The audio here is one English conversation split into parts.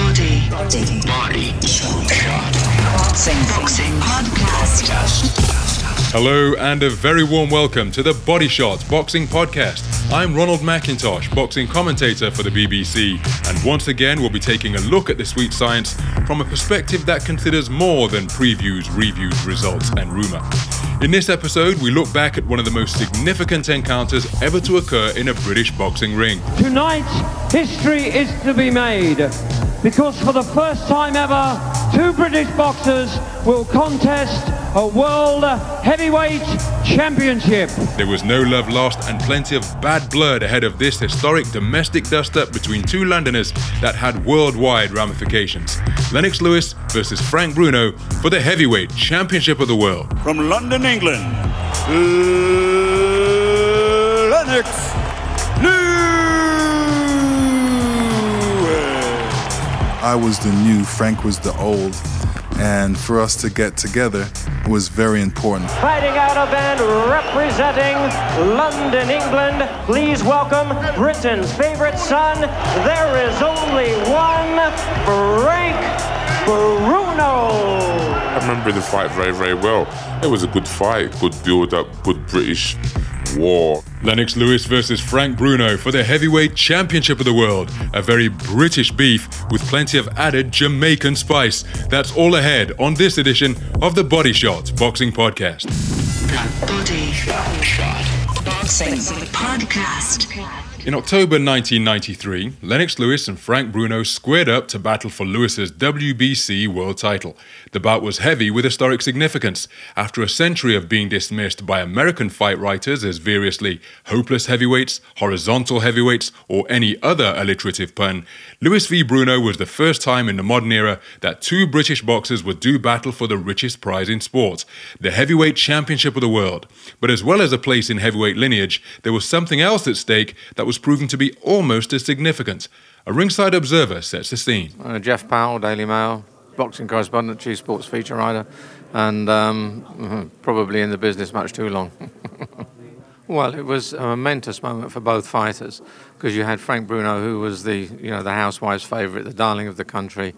Body. Body. Body. Boxing. Boxing. Podcast. Hello and a very warm welcome to the Body Shots Boxing Podcast. I'm Ronald McIntosh, boxing commentator for the BBC, and once again we'll be taking a look at the sweet science from a perspective that considers more than previews, reviews, results, and rumour. In this episode, we look back at one of the most significant encounters ever to occur in a British boxing ring. Tonight, history is to be made because for the first time ever, two British boxers will contest a World Heavyweight Championship. There was no love lost and plenty of bad blood ahead of this historic domestic dust up between two Londoners that had worldwide ramifications. Lennox Lewis versus Frank Bruno for the Heavyweight Championship of the World. From London, England, Lennox I was the new, Frank was the old, and for us to get together was very important. Fighting out of and representing London, England, please welcome Britain's favorite son. There is only one, Frank Bruno. I remember the fight very, very well. It was a good fight, good build up, good British war. Lennox Lewis versus Frank Bruno for the Heavyweight Championship of the World. A very British beef with plenty of added Jamaican spice. That's all ahead on this edition of the Body Shots Boxing Podcast. The Body Shot. Boxing. Podcast. In October 1993, Lennox Lewis and Frank Bruno squared up to battle for Lewis's WBC world title. The bout was heavy with historic significance. After a century of being dismissed by American fight writers as variously hopeless heavyweights, horizontal heavyweights, or any other alliterative pun, Lewis v Bruno was the first time in the modern era that two British boxers would do battle for the richest prize in sport, the heavyweight championship of the world. But as well as a place in heavyweight lineage, there was something else at stake that was proven to be almost as significant. A ringside observer sets the scene. Uh, Jeff Powell, Daily Mail, boxing correspondent, chief sports feature writer, and um, probably in the business much too long. well, it was a momentous moment for both fighters because you had Frank Bruno, who was the you know the housewife's favourite, the darling of the country.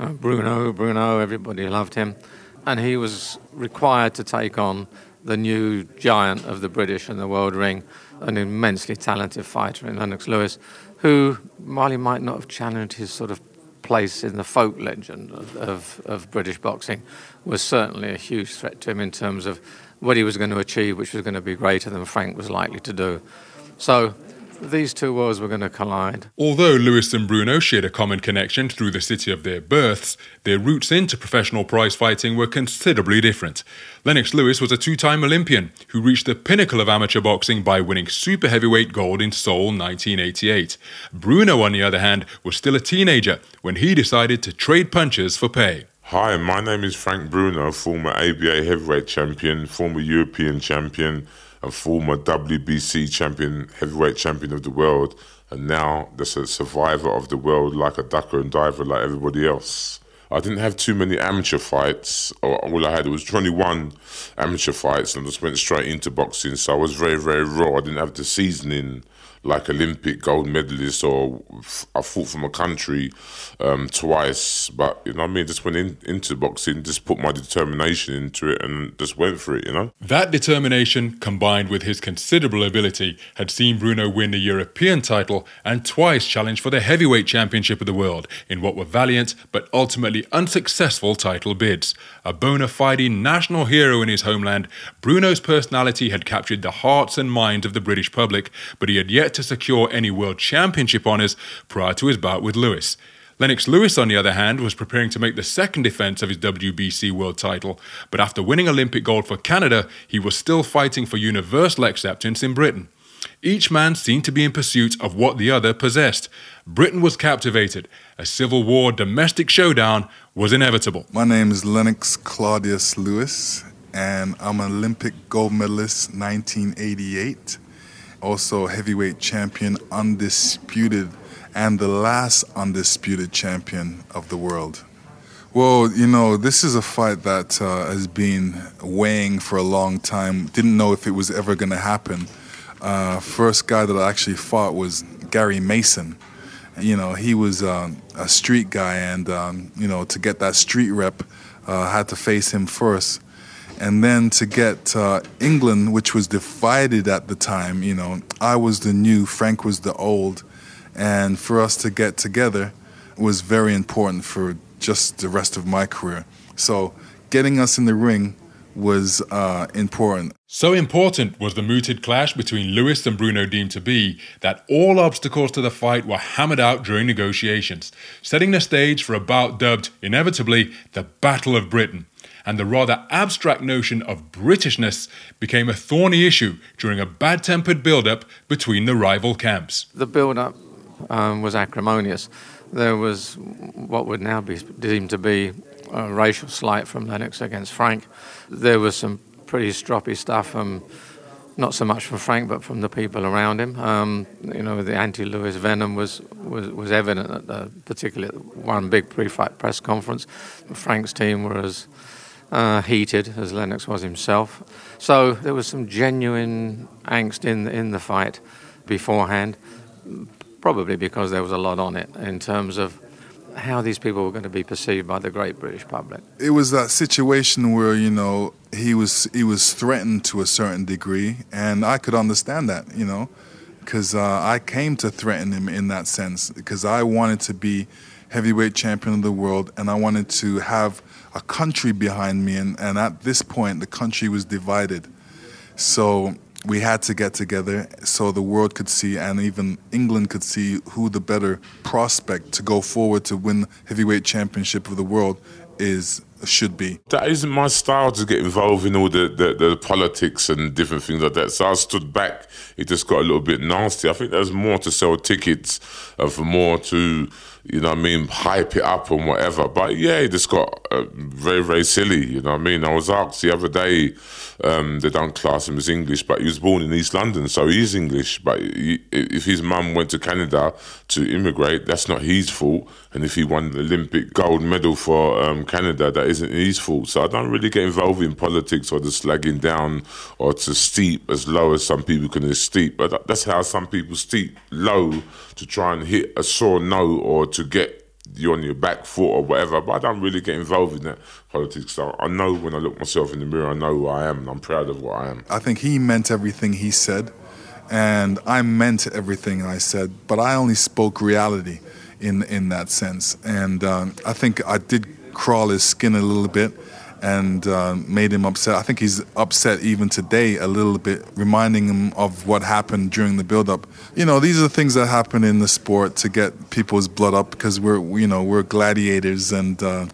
Uh, Bruno, Bruno, everybody loved him, and he was required to take on the new giant of the British and the world ring, an immensely talented fighter in Lennox Lewis, who, while he might not have challenged his sort of place in the folk legend of, of, of, British boxing, was certainly a huge threat to him in terms of what he was going to achieve, which was going to be greater than Frank was likely to do. So these two worlds were going to collide. Although Lewis and Bruno shared a common connection through the city of their births, their routes into professional prize fighting were considerably different. Lennox Lewis was a two time Olympian who reached the pinnacle of amateur boxing by winning super heavyweight gold in Seoul 1988. Bruno, on the other hand, was still a teenager when he decided to trade punches for pay. Hi, my name is Frank Bruno, former ABA heavyweight champion, former European champion, and former WBC champion, heavyweight champion of the world, and now just a survivor of the world like a ducker and diver like everybody else. I didn't have too many amateur fights. All I had was 21 amateur fights, and I just went straight into boxing. So I was very, very raw. I didn't have the seasoning like Olympic gold medalist, or I fought for my country um, twice. But you know, what I mean, just went in, into boxing, just put my determination into it, and just went for it. You know, that determination, combined with his considerable ability, had seen Bruno win the European title and twice challenge for the heavyweight championship of the world in what were valiant but ultimately unsuccessful title bids. A bona fide national hero in his homeland, Bruno's personality had captured the hearts and minds of the British public, but he had yet to secure any World Championship honours prior to his bout with Lewis. Lennox Lewis, on the other hand, was preparing to make the second defence of his WBC world title, but after winning Olympic gold for Canada, he was still fighting for universal acceptance in Britain. Each man seemed to be in pursuit of what the other possessed. Britain was captivated. A civil war domestic showdown was inevitable. My name is Lennox Claudius Lewis, and I'm an Olympic gold medalist 1988 also heavyweight champion, undisputed, and the last undisputed champion of the world. Well, you know, this is a fight that uh, has been weighing for a long time. Didn't know if it was ever going to happen. Uh, first guy that I actually fought was Gary Mason. You know, he was um, a street guy, and um, you know, to get that street rep, uh, had to face him first. And then to get uh, England, which was divided at the time, you know, I was the new, Frank was the old, and for us to get together was very important for just the rest of my career. So getting us in the ring was uh, important. So important was the mooted clash between Lewis and Bruno deemed to be that all obstacles to the fight were hammered out during negotiations, setting the stage for a bout dubbed, inevitably, the Battle of Britain. And the rather abstract notion of Britishness became a thorny issue during a bad tempered build up between the rival camps. The build up um, was acrimonious. There was what would now be deemed to be a racial slight from Lennox against Frank. There was some pretty stroppy stuff, um, not so much from Frank, but from the people around him. Um, you know, the anti-Lewis venom was, was, was evident at the, particularly at one big pre-fight press conference. Frank's team were as uh, heated as Lennox was himself. So there was some genuine angst in in the fight beforehand, probably because there was a lot on it in terms of how these people were going to be perceived by the great British public. It was that situation where you know he was he was threatened to a certain degree, and I could understand that, you know, because uh, I came to threaten him in that sense because I wanted to be heavyweight champion of the world, and I wanted to have a country behind me, and, and at this point the country was divided, so we had to get together so the world could see and even England could see who the better prospect to go forward to win heavyweight championship of the world is should be. That isn't my style to get involved in all the, the, the, politics and different things like that. So I stood back. It just got a little bit nasty. I think there's more to sell tickets and for more to, you know what I mean, hype it up and whatever. But yeah, it just got uh, very, very silly. You know what I mean? I was asked the other day, um, they don't class him as English, but he was born in East London, so he's English. But he, if his mum went to Canada to immigrate, that's not his fault. And if he won the Olympic gold medal for um, Canada, that isn't his fault. So I don't really get involved in politics or the slagging down or to steep as low as some people can steep. But that's how some people steep low to try and hit a sore note or to get you on your back foot or whatever. But I don't really get involved in that politics. So I know when I look myself in the mirror, I know who I am, and I'm proud of what I am. I think he meant everything he said, and I meant everything I said, but I only spoke reality in in that sense. And um, I think I did crawl his skin a little bit and uh, made him upset. I think he's upset even today a little bit, reminding him of what happened during the build-up. You know, these are the things that happen in the sport to get people's blood up because we're, you know, we're gladiators and. Uh,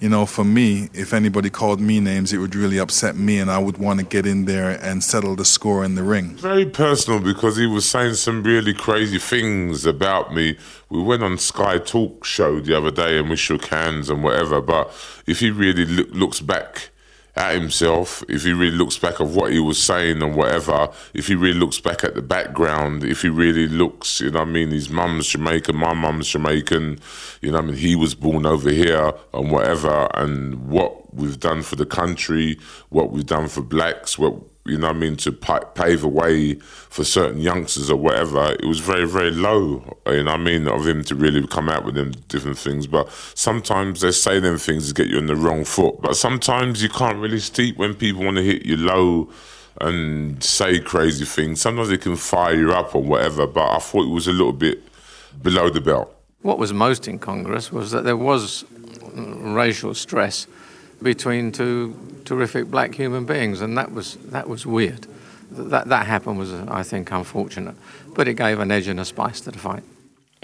you know, for me, if anybody called me names, it would really upset me, and I would want to get in there and settle the score in the ring. Very personal because he was saying some really crazy things about me. We went on Sky Talk show the other day and we shook hands and whatever. But if he really look, looks back at himself, if he really looks back at what he was saying and whatever, if he really looks back at the background, if he really looks, you know I mean, his mum's Jamaican, my mum's Jamaican, you know I mean, he was born over here and whatever, and what we've done for the country, what we've done for blacks, what you know I mean, to pave a way for certain youngsters or whatever, it was very, very low, you know I mean, of him to really come out with them different things. But sometimes they say them things to get you on the wrong foot. But sometimes you can't really steep when people want to hit you low and say crazy things. Sometimes they can fire you up or whatever, but I thought it was a little bit below the belt. What was most incongruous was that there was racial stress between two terrific black human beings, and that was that was weird. That that happened was, I think, unfortunate, but it gave an edge and a spice to the fight.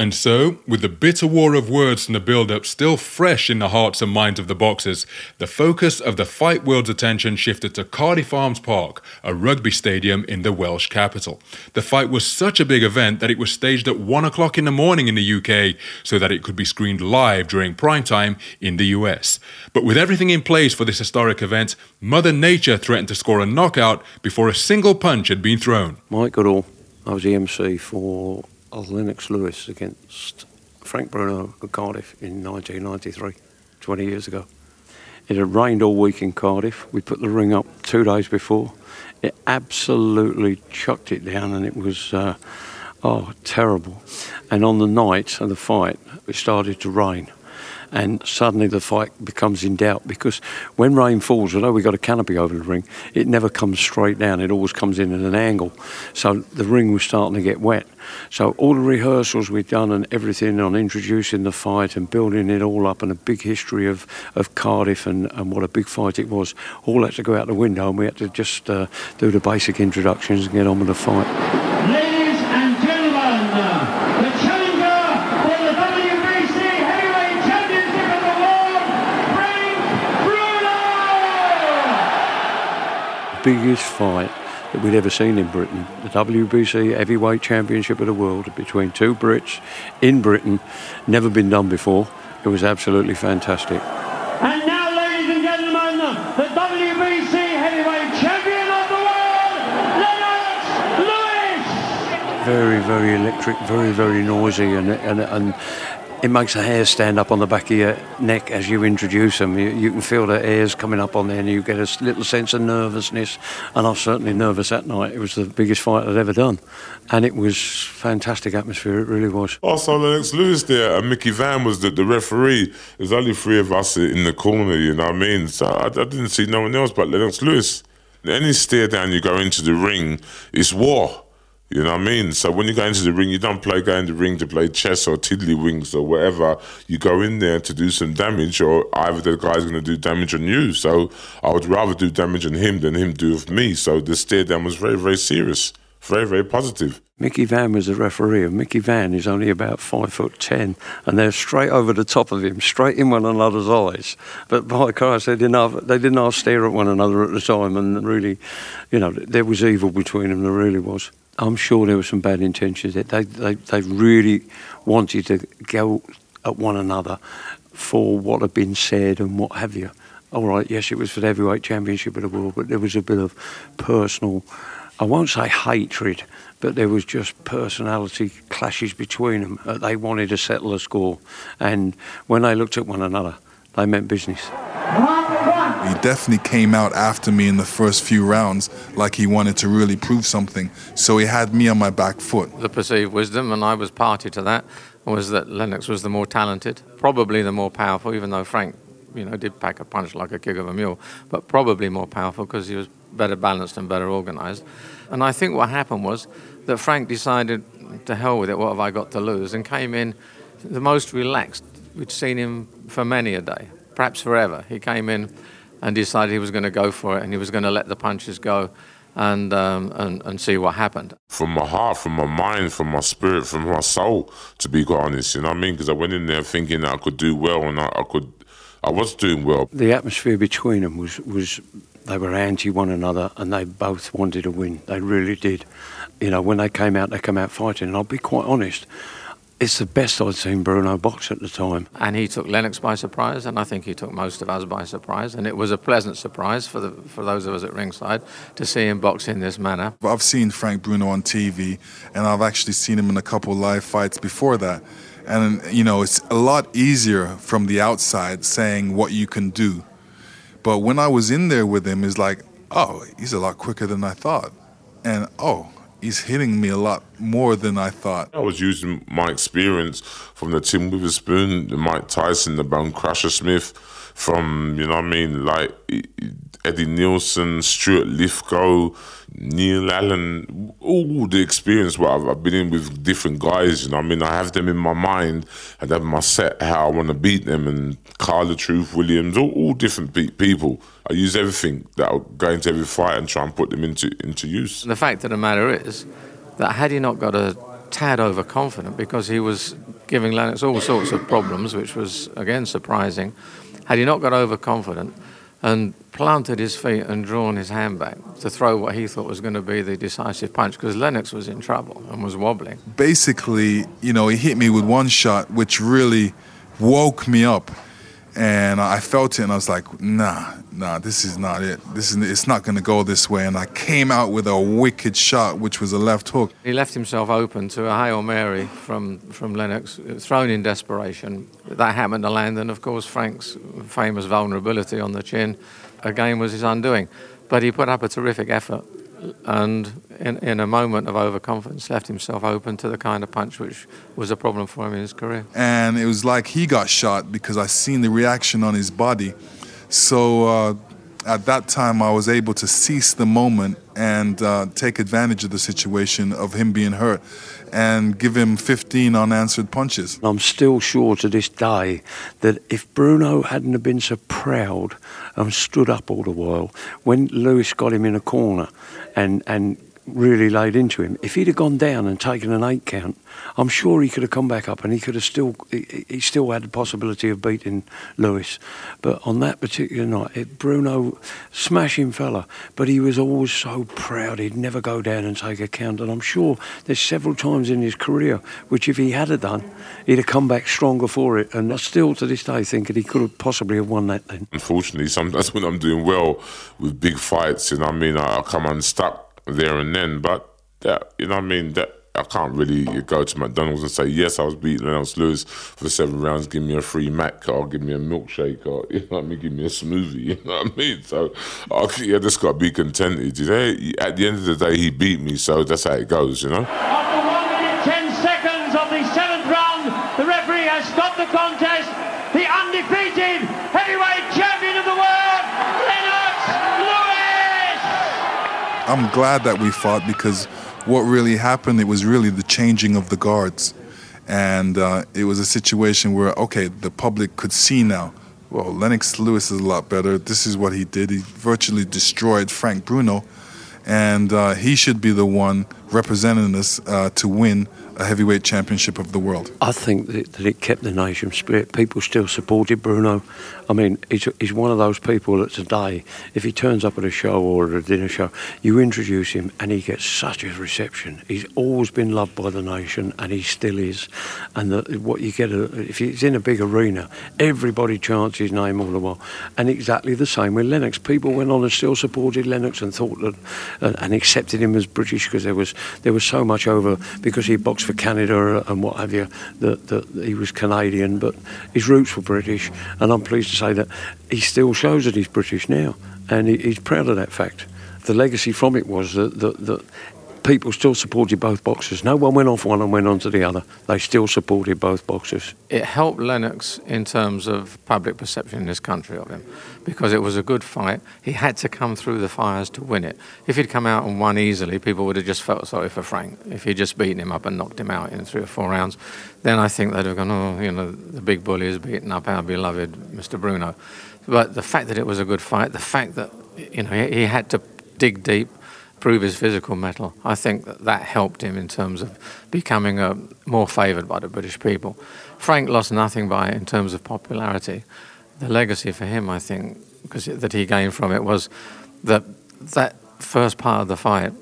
And so, with the bitter war of words and the build up still fresh in the hearts and minds of the boxers, the focus of the fight world's attention shifted to Cardiff Arms Park, a rugby stadium in the Welsh capital. The fight was such a big event that it was staged at 1 o'clock in the morning in the UK so that it could be screened live during prime time in the US. But with everything in place for this historic event, Mother Nature threatened to score a knockout before a single punch had been thrown. Mike Goodall, I was the MC for of Lennox Lewis against Frank Bruno at Cardiff in 1993, 20 years ago. It had rained all week in Cardiff. We put the ring up two days before. It absolutely chucked it down, and it was uh, Oh, terrible. And on the night of the fight, it started to rain. And suddenly the fight becomes in doubt because when rain falls, although we've got a canopy over the ring, it never comes straight down. It always comes in at an angle. So the ring was starting to get wet. So all the rehearsals we'd done and everything on introducing the fight and building it all up and a big history of, of Cardiff and, and what a big fight it was, all had to go out the window and we had to just uh, do the basic introductions and get on with the fight. Ladies and gentlemen, the challenger for the WBC Heavyweight Championship of the World, Frank Bruno! Biggest fight that we'd ever seen in Britain. The WBC Heavyweight Championship of the World between two Brits in Britain, never been done before. It was absolutely fantastic. And now, ladies and gentlemen, the WBC Heavyweight Champion of the World, Lennox Lewis! Very, very electric, very, very noisy, and and, and it makes the hair stand up on the back of your neck as you introduce them. You, you can feel the hairs coming up on there, and you get a little sense of nervousness. And I was certainly nervous that night. It was the biggest fight I'd ever done, and it was fantastic atmosphere. It really was. Also, Lennox Lewis there, and Mickey Vann was the, the referee. There's only three of us in the corner, you know what I mean? So I, I didn't see no one else but Lennox Lewis. Any stare down you go into the ring, it's war. You know what I mean? So when you go into the ring, you don't play go in the ring to play chess or tiddlywinks or whatever. You go in there to do some damage, or either the guy's going to do damage on you. So I would rather do damage on him than him do with me. So the stare down was very, very serious, very, very positive. Mickey Vann was the referee, and Mickey Vann is only about five foot ten, and they're straight over the top of him, straight in one another's eyes. But by Christ, they didn't have, they didn't stare at one another at the time, and really, you know, there was evil between them. There really was. I'm sure there were some bad intentions. They they they, really wanted to go at one another for what had been said and what have you. All right, yes, it was for the heavyweight championship of the world, but there was a bit of personal, I won't say hatred, but there was just personality clashes between them. Uh, they wanted to settle a score, and when they looked at one another, they meant business. He definitely came out after me in the first few rounds like he wanted to really prove something. So he had me on my back foot. The perceived wisdom, and I was party to that, was that Lennox was the more talented, probably the more powerful, even though Frank, you know, did pack a punch like a kick of a mule, but probably more powerful because he was better balanced and better organised. And I think what happened was that Frank decided, to hell with it, what have I got to lose, and came in the most relaxed we'd seen him for many a day, perhaps forever. He came in and decided he was going to go for it and he was going to let the punches go and, um, and, and see what happened. from my heart, from my mind, from my spirit, from my soul, to be quite honest. You know what I mean? Because I went in there thinking that I could do well, and I, I could, I was doing well. The atmosphere between them was, was they were anti one another and they both wanted to win. They really did. You know, when they came out, they came out fighting. And I'll be quite honest, it's the best I'd seen Bruno box at the time. And he took Lennox by surprise, and I think he took most of us by surprise. And it was a pleasant surprise for, the, for those of us at ringside to see him box in this manner. But I've seen Frank Bruno on TV, and I've actually seen him in a couple live fights before that. And, you know, it's a lot easier from the outside saying what you can do. But when I was in there with him, it's like, oh, he's a lot quicker than I thought. And, oh, he's hitting me a lot more than I thought. I was using my experience from the Tim Witherspoon, the Mike Tyson, the Bone Crusher Smith, from, you know what I mean, like Eddie Nielsen, Stuart Lithgow, Neil Allen, all the experience what I've, I've been in with different guys, you know I mean? I have them in my mind and have my set how I want to beat them and Carla Truth Williams, all, all different pe- people. I use everything that I'll go into every fight and try and put them into, into use. And the fact of the matter is that had he not got a tad overconfident because he was giving Lennox all sorts of problems, which was again surprising, had he not got overconfident and planted his feet and drawn his hand back to throw what he thought was going to be the decisive punch because Lennox was in trouble and was wobbling. Basically, you know, he hit me with one shot, which really woke me up. And I felt it, and I was like, "Nah, nah, this is not it. This is it's not going to go this way." And I came out with a wicked shot, which was a left hook. He left himself open to a Hail Mary from, from Lennox, thrown in desperation. That happened to land, and of course, Frank's famous vulnerability on the chin again was his undoing. But he put up a terrific effort and in, in a moment of overconfidence left himself open to the kind of punch which was a problem for him in his career. And it was like he got shot because I seen the reaction on his body. So uh, at that time, I was able to seize the moment and uh, take advantage of the situation of him being hurt and give him 15 unanswered punches. I'm still sure to this day that if Bruno hadn't have been so proud and stood up all the while, when Lewis got him in a corner and, and really laid into him. If he'd have gone down and taken an eight count, I'm sure he could have come back up and he could have still he, he still had the possibility of beating Lewis. But on that particular night, it, Bruno, smashing fella, but he was always so proud he'd never go down and take a count. And I'm sure there's several times in his career which if he had have done, he'd have come back stronger for it. And I still to this day think that he could have possibly have won that then. Unfortunately, sometimes when I'm doing well with big fights, and I mean, I, come unstuck there and then. But that, you know what I mean? That I can't really go to McDonald's and say, yes, I was beating Lennox Lewis for seven rounds, give me a free Mac or give me a milkshake or, you know what I mean, give me a smoothie, you know what I mean? So, I, yeah, just got to be contented, you know? At the end of the day, he beat me, so that's how it goes, you know? After one minute, ten seconds of the seventh round, the referee has stopped the contest. The undefeated heavyweight champion of the world, Lennox Lewis! I'm glad that we fought because what really happened, it was really the changing of the guards. And uh, it was a situation where, okay, the public could see now. Well, Lennox Lewis is a lot better. This is what he did. He virtually destroyed Frank Bruno. And uh, he should be the one representing us uh, to win a heavyweight championship of the world. I think that, that it kept the nation spirit. People still supported Bruno. I mean, he's, he's one of those people that today, if he turns up at a show or at a dinner show, you introduce him and he gets such a reception. He's always been loved by the nation and he still is. And the, what you get, uh, if he's in a big arena, everybody chants his name all the while. And exactly the same with Lennox. People went on and still supported Lennox and thought that, and, and accepted him as British because there was there was so much over because he boxed for Canada and what have you that, that he was Canadian, but his roots were British. And I'm pleased to say that he still shows that he's British now, and he, he's proud of that fact. The legacy from it was that, that, that people still supported both boxers. No one went off one and went on to the other. They still supported both boxers. It helped Lennox in terms of public perception in this country of him because it was a good fight. He had to come through the fires to win it. If he'd come out and won easily, people would have just felt sorry for Frank. If he'd just beaten him up and knocked him out in three or four rounds, then I think they'd have gone, oh, you know, the big bully has beaten up our beloved Mr. Bruno. But the fact that it was a good fight, the fact that, you know, he had to dig deep prove his physical mettle. I think that, that helped him in terms of becoming a, more favoured by the British people. Frank lost nothing by it in terms of popularity. The legacy for him, I think, because that he gained from it was that that first part of the fight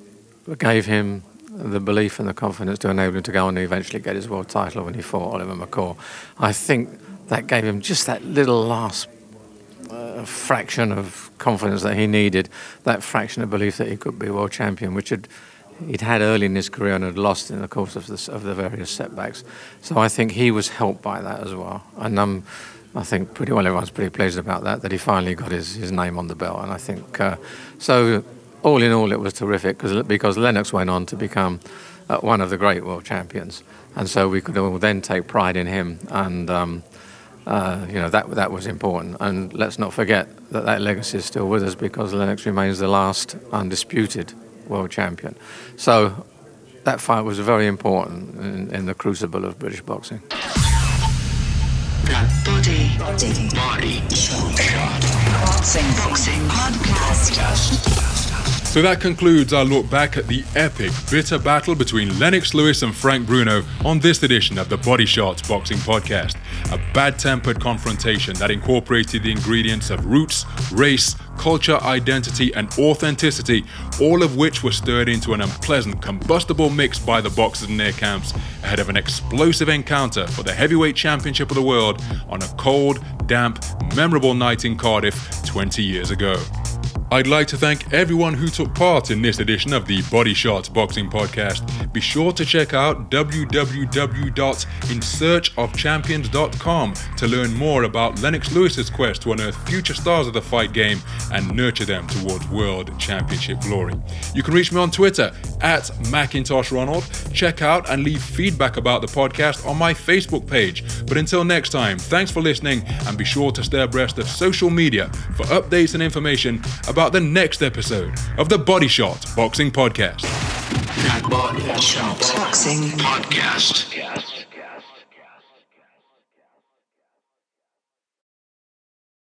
gave him the belief and the confidence to enable him to go on and eventually get his world title when he fought Oliver McCall. I think that gave him just that little last uh, fraction of confidence that he needed, that fraction of belief that he could be world champion, which had he'd had early in his career and had lost in the course of, of the various setbacks. So I think he was helped by that as well. And um, I think pretty well everyone's pretty pleased about that, that he finally got his, his name on the belt. And I think, uh, so all in all, it was terrific because, because Lennox went on to become uh, one of the great world champions. And so we could all then take pride in him. And um, uh, you know that that was important. And let's not forget that that legacy is still with us because Lennox remains the last undisputed world champion. So that fight was very important in, in the crucible of British boxing. Body, Body, Body Shot. Boxing, Boxing Podcast. So that concludes our look back at the epic, bitter battle between Lennox Lewis and Frank Bruno on this edition of the Body Shots Boxing Podcast. A bad tempered confrontation that incorporated the ingredients of roots, race, culture, identity, and authenticity, all of which were stirred into an unpleasant, combustible mix by the boxers in their camps ahead of an explosive encounter for the heavyweight championship of the world on a cold, damp, memorable night in Cardiff 20 years ago. I'd like to thank everyone who took part in this edition of the Body Shots Boxing Podcast. Be sure to check out www.insearchofchampions.com to learn more about Lennox Lewis's quest to unearth future stars of the fight game and nurture them towards World Championship glory. You can reach me on Twitter at Macintosh Ronald. Check out and leave feedback about the podcast on my Facebook page. But until next time, thanks for listening and be sure to stay abreast of social media for updates and information about the next episode of the Body Shot Boxing Podcast. Body Shot Boxing Podcast.